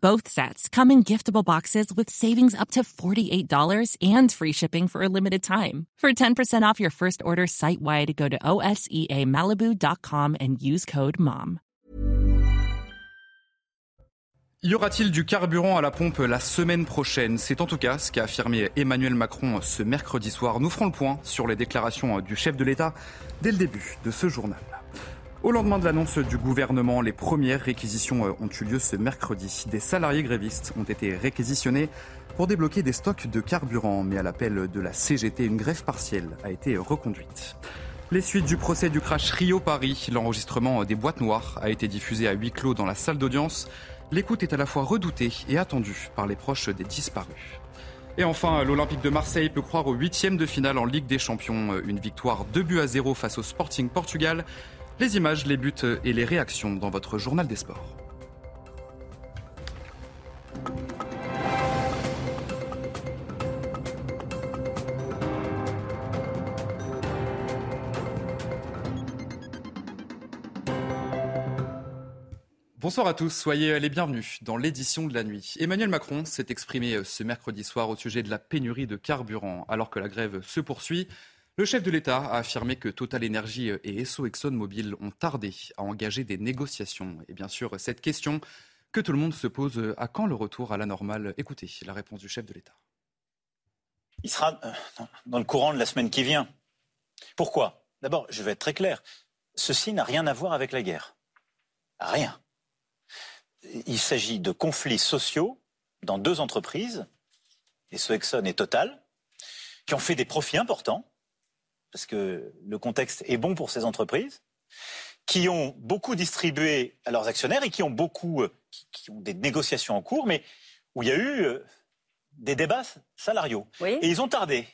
Both sets come in giftable boxes with savings up to $48 and free shipping for a limited time. For 10% off your first order site wide, go to OSEAMalibu.com and use code MOM. Y aura-t-il du carburant à la pompe la semaine prochaine? C'est en tout cas ce qu'a affirmé Emmanuel Macron ce mercredi soir. Nous ferons le point sur les déclarations du chef de l'État dès le début de ce journal. Au lendemain de l'annonce du gouvernement, les premières réquisitions euh, ont eu lieu ce mercredi. Des salariés grévistes ont été réquisitionnés pour débloquer des stocks de carburant, mais à l'appel de la CGT, une grève partielle a été reconduite. Les suites du procès du crash Rio-Paris, l'enregistrement des boîtes noires a été diffusé à huis clos dans la salle d'audience. L'écoute est à la fois redoutée et attendue par les proches des disparus. Et enfin, l'Olympique de Marseille peut croire au huitième de finale en Ligue des Champions. Une victoire 2 buts à 0 face au Sporting Portugal. Les images, les buts et les réactions dans votre journal des sports. Bonsoir à tous, soyez les bienvenus dans l'édition de la nuit. Emmanuel Macron s'est exprimé ce mercredi soir au sujet de la pénurie de carburant alors que la grève se poursuit. Le chef de l'État a affirmé que Total Energy et Esso ExxonMobil ont tardé à engager des négociations. Et bien sûr, cette question que tout le monde se pose, à quand le retour à la normale? Écoutez la réponse du chef de l'État. Il sera euh, dans le courant de la semaine qui vient. Pourquoi? D'abord, je vais être très clair. Ceci n'a rien à voir avec la guerre. Rien. Il s'agit de conflits sociaux dans deux entreprises, Esso Exxon et Total, qui ont fait des profits importants parce que le contexte est bon pour ces entreprises, qui ont beaucoup distribué à leurs actionnaires et qui ont beaucoup, euh, qui, ont des négociations en cours, mais où il y a eu euh, des débats salariaux. Et ils ont tardé.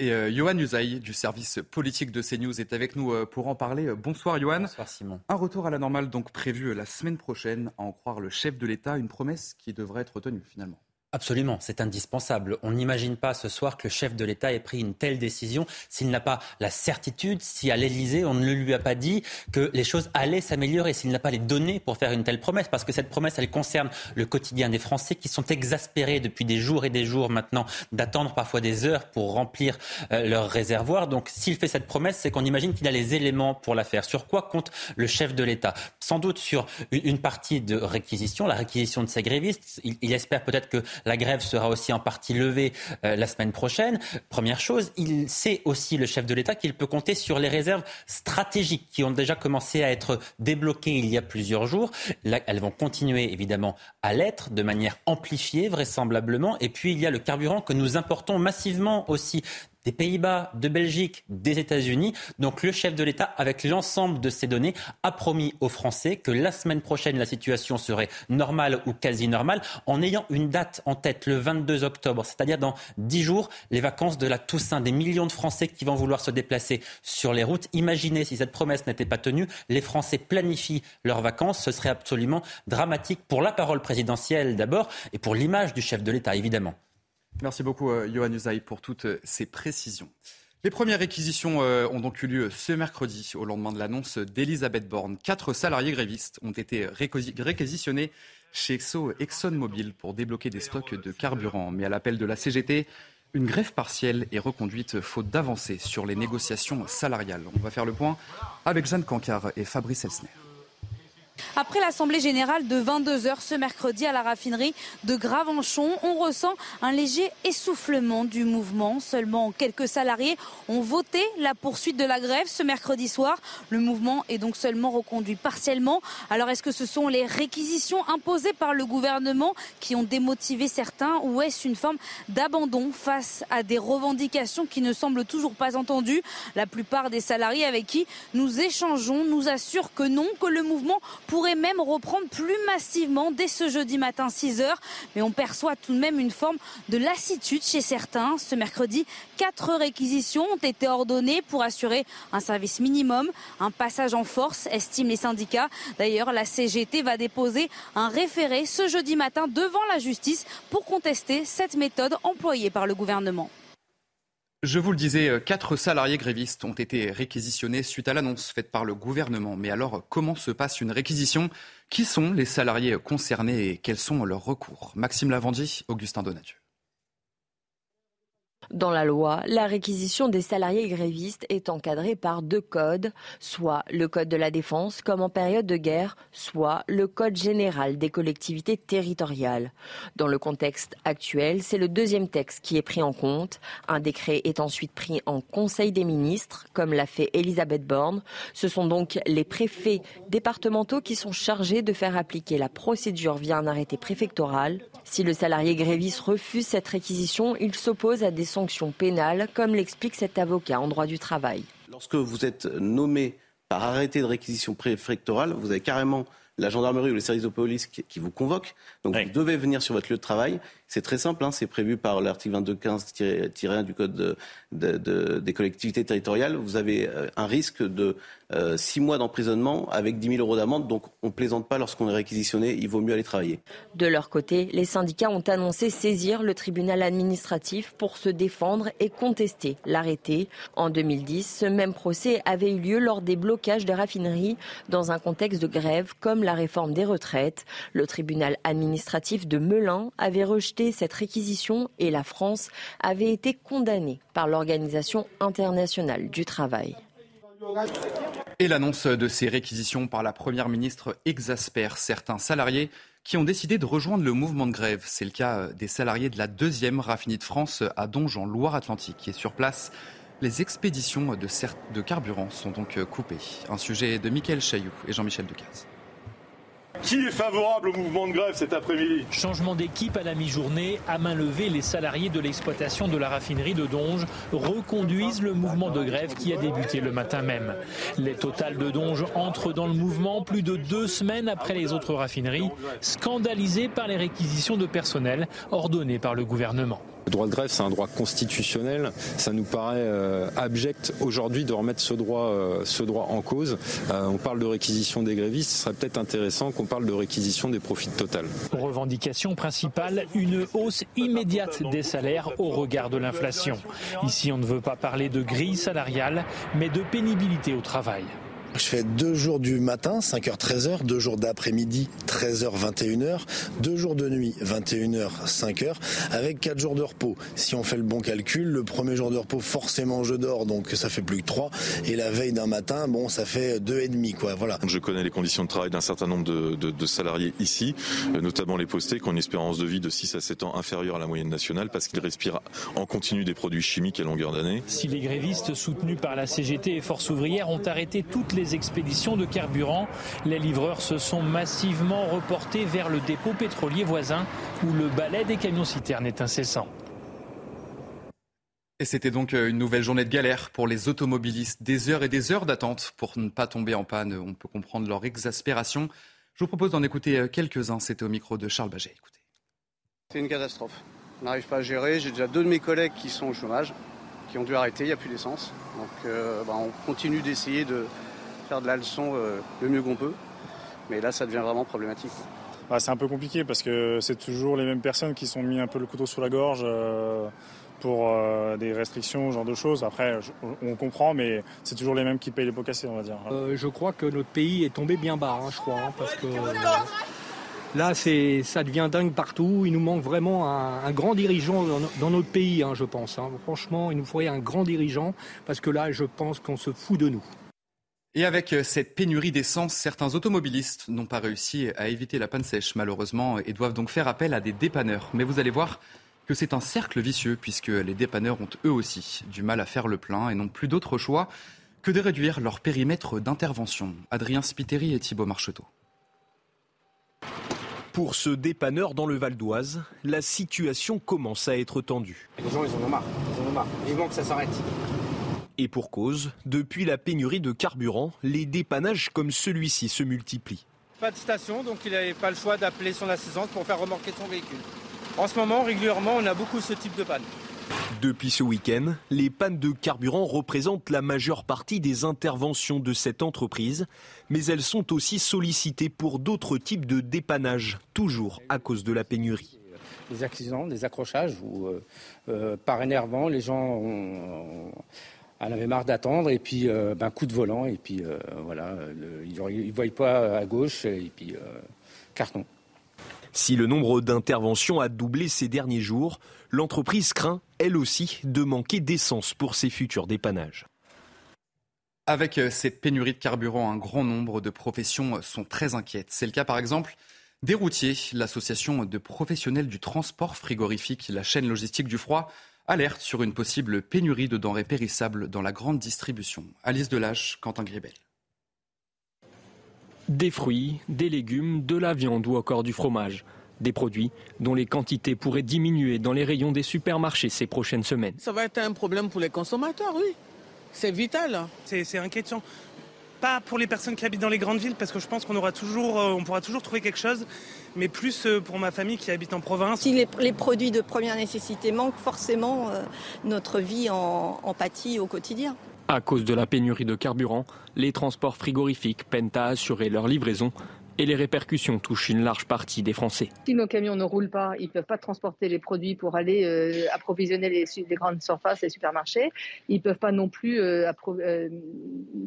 Et euh, Johan Usaï du service politique de CNews est avec nous pour en parler. Bonsoir Johan. Bonsoir Simon. Un retour à la normale donc prévu la semaine prochaine, à en croire le chef de l'État, une promesse qui devrait être tenue finalement. Absolument, c'est indispensable. On n'imagine pas ce soir que le chef de l'État ait pris une telle décision s'il n'a pas la certitude, si à l'Élysée on ne lui a pas dit que les choses allaient s'améliorer, s'il n'a pas les données pour faire une telle promesse, parce que cette promesse, elle concerne le quotidien des Français qui sont exaspérés depuis des jours et des jours maintenant d'attendre parfois des heures pour remplir euh, leur réservoir. Donc s'il fait cette promesse, c'est qu'on imagine qu'il a les éléments pour la faire. Sur quoi compte le chef de l'État? Sans doute sur une, partie de réquisition, la réquisition de ses grévistes. il, il espère peut-être que la grève sera aussi en partie levée euh, la semaine prochaine. Première chose, il sait aussi, le chef de l'État, qu'il peut compter sur les réserves stratégiques qui ont déjà commencé à être débloquées il y a plusieurs jours. Elles vont continuer évidemment à l'être de manière amplifiée vraisemblablement. Et puis il y a le carburant que nous importons massivement aussi des Pays-Bas, de Belgique, des États-Unis. Donc le chef de l'État, avec l'ensemble de ces données, a promis aux Français que la semaine prochaine, la situation serait normale ou quasi normale, en ayant une date en tête, le 22 octobre, c'est-à-dire dans 10 jours, les vacances de la Toussaint. Des millions de Français qui vont vouloir se déplacer sur les routes. Imaginez si cette promesse n'était pas tenue, les Français planifient leurs vacances. Ce serait absolument dramatique pour la parole présidentielle d'abord et pour l'image du chef de l'État, évidemment. Merci beaucoup, euh, Johan Usaï, pour toutes euh, ces précisions. Les premières réquisitions euh, ont donc eu lieu ce mercredi, au lendemain de l'annonce d'Elisabeth Borne. Quatre salariés grévistes ont été réquisitionnés chez ExxonMobil pour débloquer des stocks de carburant. Mais à l'appel de la CGT, une grève partielle est reconduite faute d'avancer sur les négociations salariales. On va faire le point avec Jeanne Cancard et Fabrice Elsner. Après l'Assemblée générale de 22h ce mercredi à la raffinerie de Gravenchon, on ressent un léger essoufflement du mouvement. Seulement quelques salariés ont voté la poursuite de la grève ce mercredi soir. Le mouvement est donc seulement reconduit partiellement. Alors est-ce que ce sont les réquisitions imposées par le gouvernement qui ont démotivé certains ou est-ce une forme d'abandon face à des revendications qui ne semblent toujours pas entendues? La plupart des salariés avec qui nous échangeons nous assurent que non, que le mouvement pourrait même reprendre plus massivement dès ce jeudi matin 6h. Mais on perçoit tout de même une forme de lassitude chez certains. Ce mercredi, quatre réquisitions ont été ordonnées pour assurer un service minimum, un passage en force, estiment les syndicats. D'ailleurs, la CGT va déposer un référé ce jeudi matin devant la justice pour contester cette méthode employée par le gouvernement. Je vous le disais, euh, quatre salariés grévistes ont été réquisitionnés suite à l'annonce faite par le gouvernement. Mais alors, comment se passe une réquisition? Qui sont les salariés concernés et quels sont leurs recours? Maxime Lavandy, Augustin Donadieu. Dans la loi, la réquisition des salariés grévistes est encadrée par deux codes, soit le code de la défense comme en période de guerre, soit le code général des collectivités territoriales. Dans le contexte actuel, c'est le deuxième texte qui est pris en compte. Un décret est ensuite pris en Conseil des ministres, comme l'a fait Elisabeth Borne. Ce sont donc les préfets départementaux qui sont chargés de faire appliquer la procédure via un arrêté préfectoral. Si le salarié gréviste refuse cette réquisition, il s'oppose à des sanctions pénales, comme l'explique cet avocat en droit du travail. Lorsque vous êtes nommé par arrêté de réquisition préfectorale, vous avez carrément la gendarmerie ou les services de police qui, vous convoquent. Donc vous devez venir sur votre lieu de travail. C'est très simple, hein, c'est prévu par l'article 2215-1 du Code des collectivités territoriales. Vous avez euh, un risque de euh, six mois d'emprisonnement avec 10 000 euros d'amende. Donc on ne plaisante pas lorsqu'on est réquisitionné, il vaut mieux aller travailler. De leur côté, les syndicats ont annoncé saisir le tribunal administratif pour se défendre et contester l'arrêté. En 2010, ce même procès avait eu lieu lors des blocages des raffineries dans un contexte de grève comme la réforme des retraites. Le tribunal administratif de Melun avait rejeté cette réquisition et la France avait été condamnée par l'Organisation internationale du travail. Et l'annonce de ces réquisitions par la Première ministre exaspère certains salariés qui ont décidé de rejoindre le mouvement de grève. C'est le cas des salariés de la deuxième raffinerie de France à Donge en Loire-Atlantique est sur place. Les expéditions de, carburant sont donc coupées. Un sujet de Michael Chailloux et Jean-Michel Decaze. Qui est favorable au mouvement de grève cet après-midi Changement d'équipe à la mi-journée. À main levée, les salariés de l'exploitation de la raffinerie de Donge reconduisent le mouvement de grève qui a débuté le matin même. Les totales de Donge entrent dans le mouvement plus de deux semaines après les autres raffineries, scandalisées par les réquisitions de personnel ordonnées par le gouvernement. Le droit de grève, c'est un droit constitutionnel. Ça nous paraît euh, abject aujourd'hui de remettre ce droit, euh, ce droit en cause. Euh, on parle de réquisition des grévistes. Ce serait peut-être intéressant qu'on parle de réquisition des profits total. Revendication principale, une hausse immédiate des salaires au regard de l'inflation. Ici, on ne veut pas parler de grille salariale, mais de pénibilité au travail. Je fais deux jours du matin, 5h, 13h, deux jours d'après-midi, 13h, 21h, deux jours de nuit, 21h, 5h, avec quatre jours de repos. Si on fait le bon calcul, le premier jour de repos, forcément, je dors, donc ça fait plus que trois. Et la veille d'un matin, bon, ça fait deux et demi, quoi. Voilà. Je connais les conditions de travail d'un certain nombre de, de, de, salariés ici, euh, notamment les postés, qui ont une espérance de vie de 6 à 7 ans inférieure à la moyenne nationale parce qu'ils respirent en continu des produits chimiques à longueur d'année. Si les grévistes soutenus par la CGT et Force ouvrière ont arrêté toutes les expéditions de carburant. Les livreurs se sont massivement reportés vers le dépôt pétrolier voisin où le balai des camions-citernes est incessant. Et c'était donc une nouvelle journée de galère pour les automobilistes. Des heures et des heures d'attente pour ne pas tomber en panne. On peut comprendre leur exaspération. Je vous propose d'en écouter quelques-uns. C'était au micro de Charles Baget. Écoutez. C'est une catastrophe. On n'arrive pas à gérer. J'ai déjà deux de mes collègues qui sont au chômage, qui ont dû arrêter. Il n'y a plus d'essence. Donc euh, bah, on continue d'essayer de, faire de la leçon euh, le mieux qu'on peut. Mais là, ça devient vraiment problématique. Ah, c'est un peu compliqué parce que c'est toujours les mêmes personnes qui sont mis un peu le couteau sous la gorge euh, pour euh, des restrictions, ce genre de choses. Après, je, on comprend, mais c'est toujours les mêmes qui payent les pots cassés, on va dire. Euh, je crois que notre pays est tombé bien bas, hein, je crois, hein, parce que là, c'est, ça devient dingue partout. Il nous manque vraiment un, un grand dirigeant dans, dans, notre pays, hein, je pense. Franchement, il nous faudrait un grand dirigeant parce que là, je pense qu'on se fout de nous. Et avec cette pénurie d'essence, certains automobilistes n'ont pas réussi à éviter la panne sèche, malheureusement, et doivent donc faire appel à des dépanneurs. Mais vous allez voir que c'est un cercle vicieux, puisque les dépanneurs ont eux aussi du mal à faire le plein et n'ont plus d'autre choix que de réduire leur périmètre d'intervention. Adrien Spiteri et Thibault Marcheteau. Pour ce dépanneur dans le Val d'Oise, la situation commence à être tendue. Les gens, ils en ont marre. Ils en ont marre. Vivement que ça s'arrête. Et pour cause, depuis la pénurie de carburant, les dépannages comme celui-ci se multiplient. Pas de station, donc il n'avait pas le choix d'appeler son assistance pour faire remorquer son véhicule. En ce moment, régulièrement, on a beaucoup ce type de panne. Depuis ce week-end, les pannes de carburant représentent la majeure partie des interventions de cette entreprise, mais elles sont aussi sollicitées pour d'autres types de dépannage, toujours à cause de la pénurie. Des accidents, des accrochages, où euh, euh, par énervant, les gens ont, en avaient marre d'attendre, et puis euh, ben, coup de volant, et puis voilà, ils ne voient pas à gauche, et puis carton. Si le nombre d'interventions a doublé ces derniers jours, l'entreprise craint, elle aussi, de manquer d'essence pour ses futurs dépannages. Avec euh, cette pénurie de carburant, un grand nombre de professions sont très inquiètes. C'est le cas par exemple des routiers. L'association de professionnels du transport frigorifique, la chaîne logistique du froid, alerte sur une possible pénurie de denrées périssables dans la grande distribution. Alice Delage, Quentin Gribel. Des fruits, des légumes, de la viande ou encore du fromage. Des produits dont les quantités pourraient diminuer dans les rayons des supermarchés ces prochaines semaines. Ça va être un problème pour les consommateurs, oui. C'est vital. C'est inquiétant. Pas pour les personnes qui habitent dans les grandes villes, parce que je pense qu'on aura toujours, euh, on pourra toujours trouver quelque chose, mais plus euh, pour ma famille qui habite en province. Si les, produits de première nécessité manquent, forcément, euh, notre vie en, en pâtit au quotidien. À cause de la pénurie de carburant, les transports frigorifiques peinent à assurer leur livraison et les répercussions touchent une large partie des Français. Si nos camions ne roulent pas, ils ne peuvent pas transporter les produits pour aller euh, approvisionner les, grandes surfaces, les supermarchés. Ils ne peuvent pas non plus euh, euh,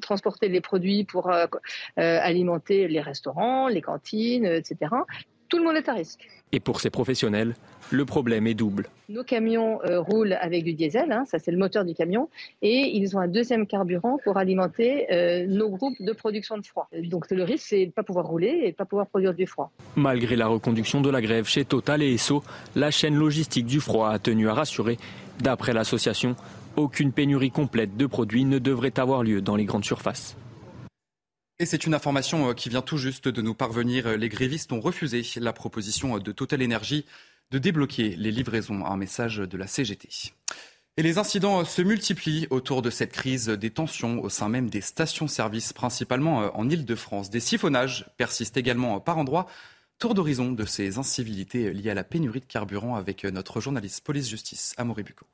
transporter les produits pour alimenter les restaurants, les cantines, etc. Tout le monde est à risque. Et pour ces professionnels, le problème est double. Nos camions euh, roulent avec du diesel, hein, ça c'est le moteur du camion, et ils ont un deuxième carburant pour alimenter euh, nos groupes de production de froid. Donc le risque c'est de ne pas pouvoir rouler et de ne pas pouvoir produire du froid. Malgré la reconduction de la grève chez Total et Esso, la chaîne logistique du froid a tenu à rassurer. D'après l'association, aucune pénurie complète de produits ne devrait avoir lieu dans les grandes surfaces. Et c'est une information euh, qui vient tout juste de nous parvenir. Les grévistes ont refusé la proposition de Total Energy de débloquer les livraisons. Un message de la CGT. Et les incidents se multiplient autour de cette crise des tensions au sein même des stations-service, principalement euh, en Ile-de-France. Des siphonnages persistent également par endroits. Tour d'horizon de ces incivilités liées à la pénurie de carburant avec notre journaliste police-justice, Amaury Bucco.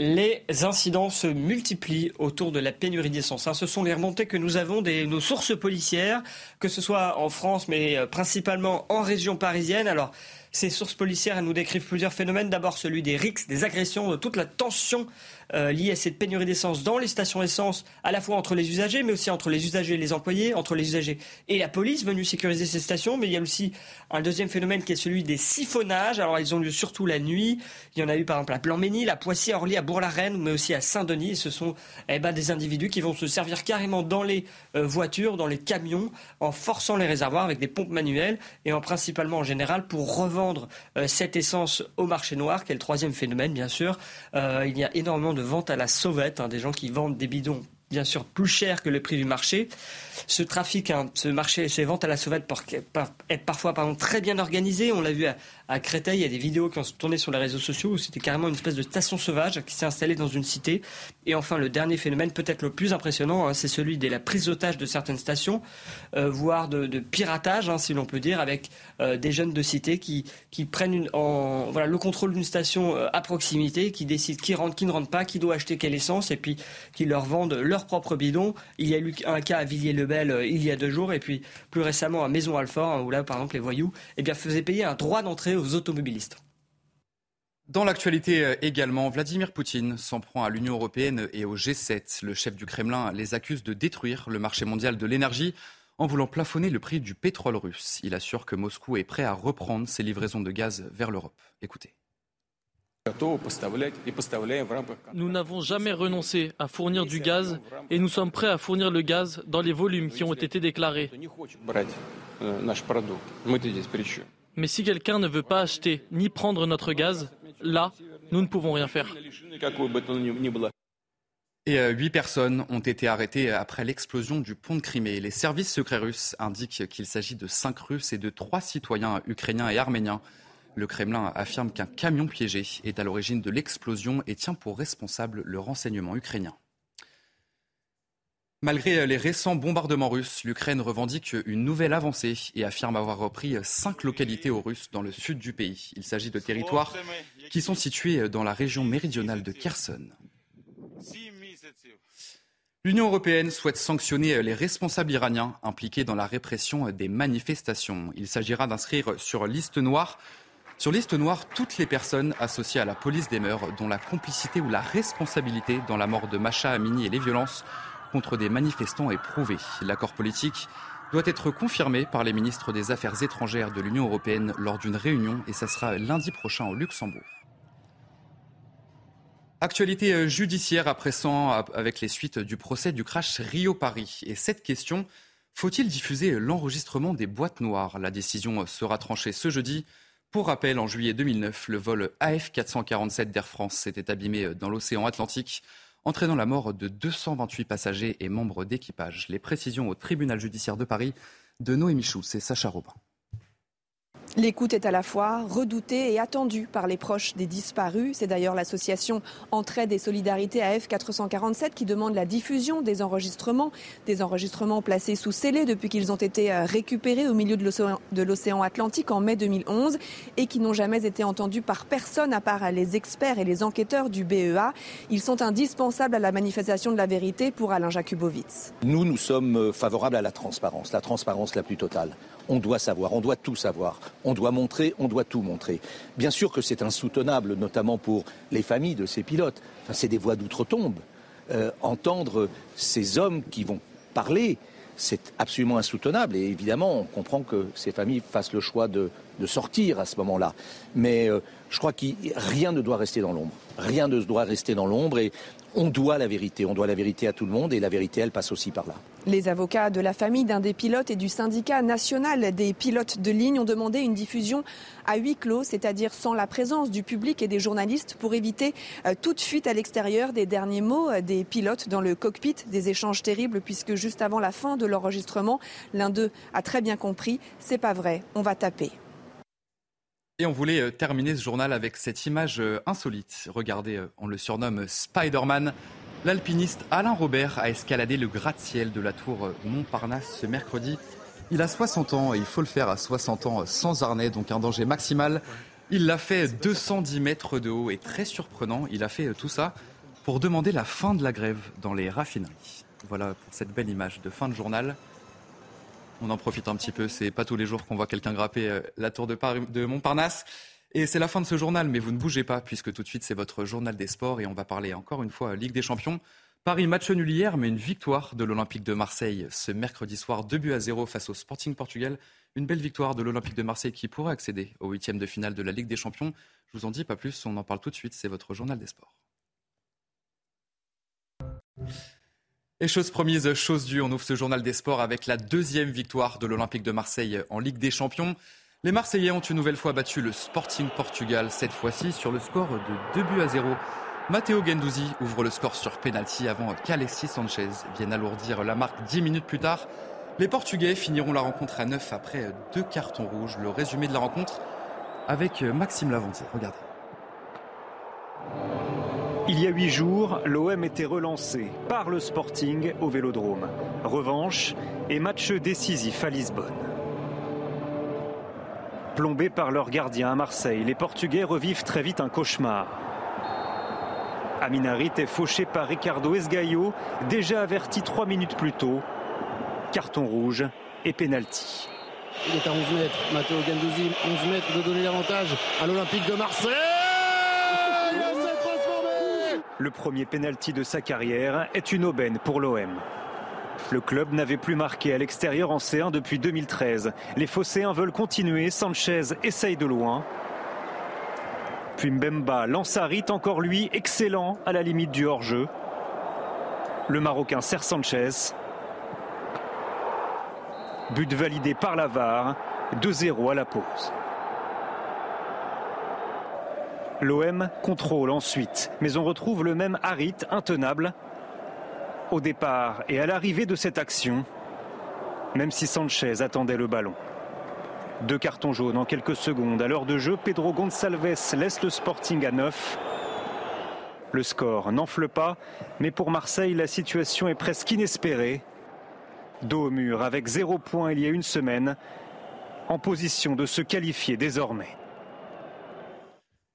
Les incidents se multiplient autour de la pénurie d'essence. Hein. Ce sont les remontées que nous avons de nos sources policières, que ce soit en France, mais euh, principalement en région parisienne. Alors, ces sources policières nous décrivent plusieurs phénomènes. D'abord celui des rixes, des agressions, de toute la tension euh, à cette pénurie d'essence dans les stations essence, à la fois entre les usagers, mais aussi entre les usagers et les employés, entre les usagers et la police venue sécuriser ces stations. Mais il y a aussi un deuxième phénomène qui est celui des siphonnages. Alors ils ont lieu surtout la nuit. Il y en a eu par exemple à Plan-Ménil, à Poissy, à Orly, à Bourg-la-Reine, mais aussi à Saint-Denis. Ce sont eh ben, des individus qui vont se servir carrément dans les euh, voitures, dans les camions, en forçant les réservoirs avec des pompes manuelles et en principalement en général pour revendre vendre euh, cette essence au marché noir, qui est le troisième phénomène, bien sûr. Euh, il y a énormément de ventes à la sauvette, hein, des gens qui vendent des bidons bien sûr plus cher que le prix du marché. Ce trafic, hein, ce marché, ces ventes à la sauvette peuvent être parfois très bien organisées. On l'a vu à, à Créteil, il y a des vidéos qui ont tourné sur les réseaux sociaux où c'était carrément une espèce de station sauvage qui s'est installée dans une cité. Et enfin, le dernier phénomène, peut-être le plus impressionnant, hein, c'est celui de la prise d'otage de certaines stations, euh, voire de, piratage, hein, si l'on peut dire, avec euh, des jeunes de cité qui, qui prennent le contrôle d'une station euh, à proximité, qui décident qui rentre, qui ne rentre pas, qui doit acheter quelle essence, et puis qui leur vendent leur propre bidon. Il y a eu un cas à Villiers-le-Bel il y a deux jours, et puis plus récemment à Maison-Alfort, hein, où là, par exemple, les voyous eh bien, faisaient payer un droit d'entrée aux automobilistes. Dans l'actualité euh, également, Vladimir Poutine s'en prend à l'Union européenne et au G7. Le chef du Kremlin les accuse de détruire le marché mondial de l'énergie en voulant plafonner le prix du pétrole russe. Il assure que Moscou est prêt à reprendre ses livraisons de gaz vers l'Europe. Écoutez. Nous n'avons jamais renoncé à fournir du gaz et nous sommes prêts à fournir le gaz dans les volumes qui ont été déclarés. Mais si quelqu'un ne veut pas acheter ni prendre notre gaz, là, nous ne pouvons rien faire. Et euh, huit personnes ont été arrêtées après l'explosion du pont de Crimée. Les services secrets russes indiquent qu'il s'agit de cinq Russes et de trois citoyens ukrainiens et arméniens. Le Kremlin affirme qu'un camion piégé est à l'origine de l'explosion et tient pour responsable le renseignement ukrainien. Malgré les récents bombardements russes, l'Ukraine revendique une nouvelle avancée et affirme avoir repris cinq localités aux Russes dans le sud du pays. Il s'agit de territoires qui sont situés dans la région méridionale de Kherson. L'Union européenne souhaite sanctionner les responsables iraniens impliqués dans la répression des manifestations. Il s'agira d'inscrire sur liste noire sur liste noire toutes les personnes associées à la police des mœurs dont la complicité ou la responsabilité dans la mort de Macha Amini et les violences contre des manifestants est prouvée. L'accord politique doit être confirmé par les ministres des Affaires étrangères de l'Union européenne lors d'une réunion et ça sera lundi prochain au Luxembourg. Actualité euh, judiciaire à présent avec les suites du procès du crash Rio-Paris. Et cette question, faut-il diffuser l'enregistrement des boîtes noires? La décision sera tranchée ce jeudi. Pour rappel, en juillet 2009, le vol AF447 d'Air France s'était abîmé dans l'océan Atlantique, entraînant la mort de 228 passagers et membres d'équipage. Les précisions au tribunal judiciaire de Paris de Noémie Schulz et Sacha Robin. L'écoute est à la fois redoutée et attendue par les proches des disparus. C'est d'ailleurs l'association Entraide et Solidarité AF 447 qui demande la diffusion des enregistrements, des enregistrements placés sous scellé depuis qu'ils ont été euh, récupérés au milieu de l'océan Atlantique en mai 2011 et qui n'ont jamais été entendus par personne à part les experts et les enquêteurs du BEA. Ils sont indispensables à la manifestation de la vérité pour Alain Jakubowicz. Nous, nous sommes euh, favorables à la transparence, la transparence la plus totale on doit savoir, on doit tout savoir, on doit montrer, on doit tout montrer. Bien sûr que c'est insoutenable, notamment pour les familles de ces pilotes. c'est des voix d'outre-tombe. Euh, entendre ces hommes qui vont parler, c'est absolument insoutenable. Et évidemment, on comprend que ces familles fassent le choix de, sortir à ce moment-là. Mais euh, je crois que rien ne doit rester dans l'ombre. Rien ne doit rester dans l'ombre. Et on doit la vérité. On doit la vérité à tout le monde. Et la vérité, elle passe aussi par là. Les avocats de la famille d'un des pilotes et du syndicat national des pilotes de ligne ont demandé une diffusion à huis clos, c'est-à-dire sans la présence du public et des journalistes pour éviter euh, toute fuite à l'extérieur des derniers mots euh, des pilotes dans le cockpit. Des échanges terribles puisque juste avant la fin de l'enregistrement, l'un d'eux a très bien compris, c'est pas vrai, on va taper. Et on voulait euh, terminer ce journal avec cette image insolite. Regardez, on le surnomme Spider-Man. L'alpiniste Alain Robert a escaladé le gratte-ciel de la tour Montparnasse ce mercredi. Il a 60 ans et il faut le faire à 60 ans sans harnais, donc un danger maximal. Il l'a fait 210 mètres de haut et très surprenant. Il a fait tout ça pour demander la fin de la grève dans les raffineries. Voilà pour cette belle image de fin de journal. On en profite un petit peu, c'est pas tous les jours qu'on voit quelqu'un grapper euh, la tour de, Montparnasse. Et c'est la fin de ce journal, mais vous ne bougez pas, puisque tout de suite c'est votre journal des sports et on va parler encore une fois Ligue des Champions. Paris match nul hier, mais une victoire de l'Olympique de Marseille ce mercredi soir, 2 buts à 0 face au Sporting Portugal. Une belle victoire de l'Olympique de Marseille qui pourrait accéder au huitième de finale de la Ligue des Champions. Je vous en dis pas plus, on en parle tout de suite, c'est votre journal des sports. Et chose promise, chose due, on ouvre ce journal des sports avec la deuxième victoire de l'Olympique de Marseille en Ligue des Champions. Les Marseillais ont une nouvelle fois battu le Sporting Portugal, cette fois-ci sur le score de 2 buts à 0. Matteo Gendouzi ouvre le score sur penalty avant qu'Alexis Sanchez vienne alourdir la marque 10 minutes plus tard. Les Portugais finiront la rencontre à 9 après deux cartons rouges. Le résumé de la rencontre avec Maxime Lavandier. Regardez. Il y a huit jours, l'OM était relancé par le Sporting au Vélodrome. Revanche et match décisif à Lisbonne. Plombés par leur gardien à Marseille, les Portugais revivent très vite un cauchemar. Aminarit est fauché par Ricardo Esgaio, déjà averti trois minutes plus tôt. Carton rouge et pénalty. Il est à 11 mètres. Matteo Gandouzi, 11 mètres de donner l'avantage à l'Olympique de Marseille. Le premier pénalty de sa carrière est une aubaine pour l'OM. Le club n'avait plus marqué à l'extérieur en C1 depuis 2013. Les Phocéens veulent continuer. Sanchez essaye de loin. Puis Mbemba lance Harit, encore lui, excellent à la limite du hors-jeu. Le Marocain sert Sanchez. But validé par la 2-0 à la pause. L'OM contrôle ensuite, mais on retrouve le même Harit intenable au départ et à l'arrivée de cette action, même si Sanchez attendait le ballon. Deux cartons jaunes en quelques secondes. À l'heure de jeu, Pedro Gonçalves laisse le Sporting à 9. Le score n'enfle pas, mais pour Marseille, la situation est presque inespérée. Dos au mur avec zéro point il y a une semaine, en position de se qualifier désormais.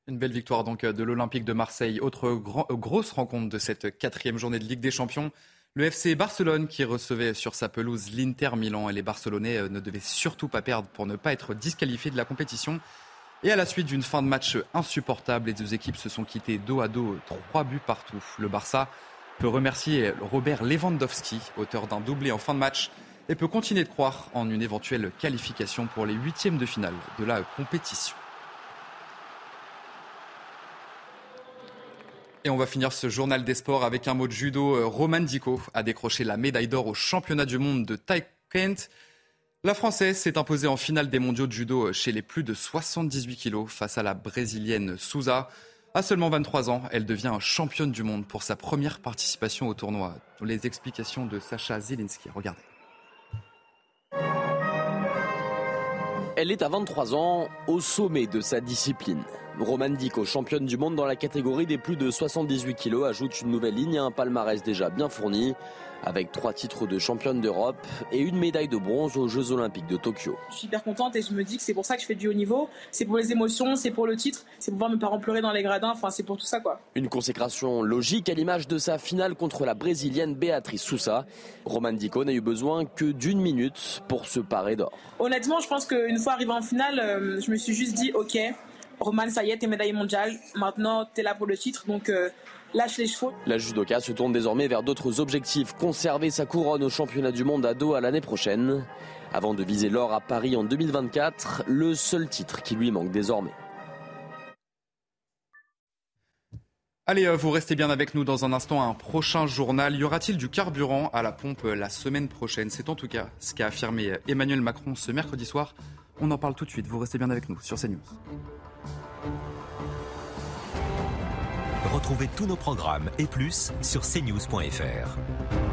Une belle victoire donc de l'Olympique de Marseille. Autre grosse rencontre de cette quatrième journée de Ligue des Champions. Le FC Barcelone qui recevait sur sa pelouse l'Inter Milan et les Barcelonais euh, ne devaient surtout pas perdre pour ne pas être disqualifiés de la compétition. Et à la suite d'une fin de match insupportable, les deux équipes se sont quittées dos à dos, trois buts partout. Le Barça peut remercier Robert Lewandowski, auteur d'un doublé en fin de match, et peut continuer de croire en une éventuelle qualification pour les huitièmes de finale de la compétition. Et on va finir ce journal des sports avec un mot de judo. Euh, Roman Dico a décroché la médaille d'or au championnat du monde de Taekwondo. La Française s'est imposée en finale des mondiaux de judo chez les plus de 78 kilos face à la Brésilienne Souza. À seulement 23 ans, elle devient championne du monde pour sa première participation au tournoi. Les explications de Sacha Zielinski. Regardez. Elle est à 23 ans au sommet de sa discipline. Roman Dico, championne du monde dans la catégorie des plus de 78 kilos, ajoute une nouvelle ligne à un palmarès déjà bien fourni avec trois titres de championne d'Europe et une médaille de bronze aux Jeux Olympiques de Tokyo. Je suis hyper contente et je me dis que c'est pour ça que je fais du haut niveau. C'est pour les émotions, c'est pour le titre, c'est pour voir mes parents pleurer dans les gradins, enfin c'est pour tout ça quoi. Une consécration logique à l'image de sa finale contre la brésilienne Béatrice Sousa. Roman Dico n'a eu besoin que d'une minute pour se parer d'or. Honnêtement, je pense qu'une fois arrivé en finale, euh, je me suis juste dit ok, Roman, ça y est, t'es médaillé mondiale. Maintenant, t'es là pour le titre, donc euh, lâche les chevaux. La judoka se tourne désormais vers d'autres objectifs. Conserver sa couronne au championnat du monde à Doha l'année prochaine. Avant de viser l'or à Paris en 2024, le seul titre qui lui manque désormais. Allez, euh, vous restez bien avec nous dans un instant. Un prochain journal. Y aura-t-il du carburant à la pompe la semaine prochaine? C'est en tout cas ce qu'a affirmé Emmanuel Macron ce mercredi soir. On en parle tout de suite. Vous restez bien avec nous sur CNews. Retrouvez tous nos programmes et plus sur cnews.fr.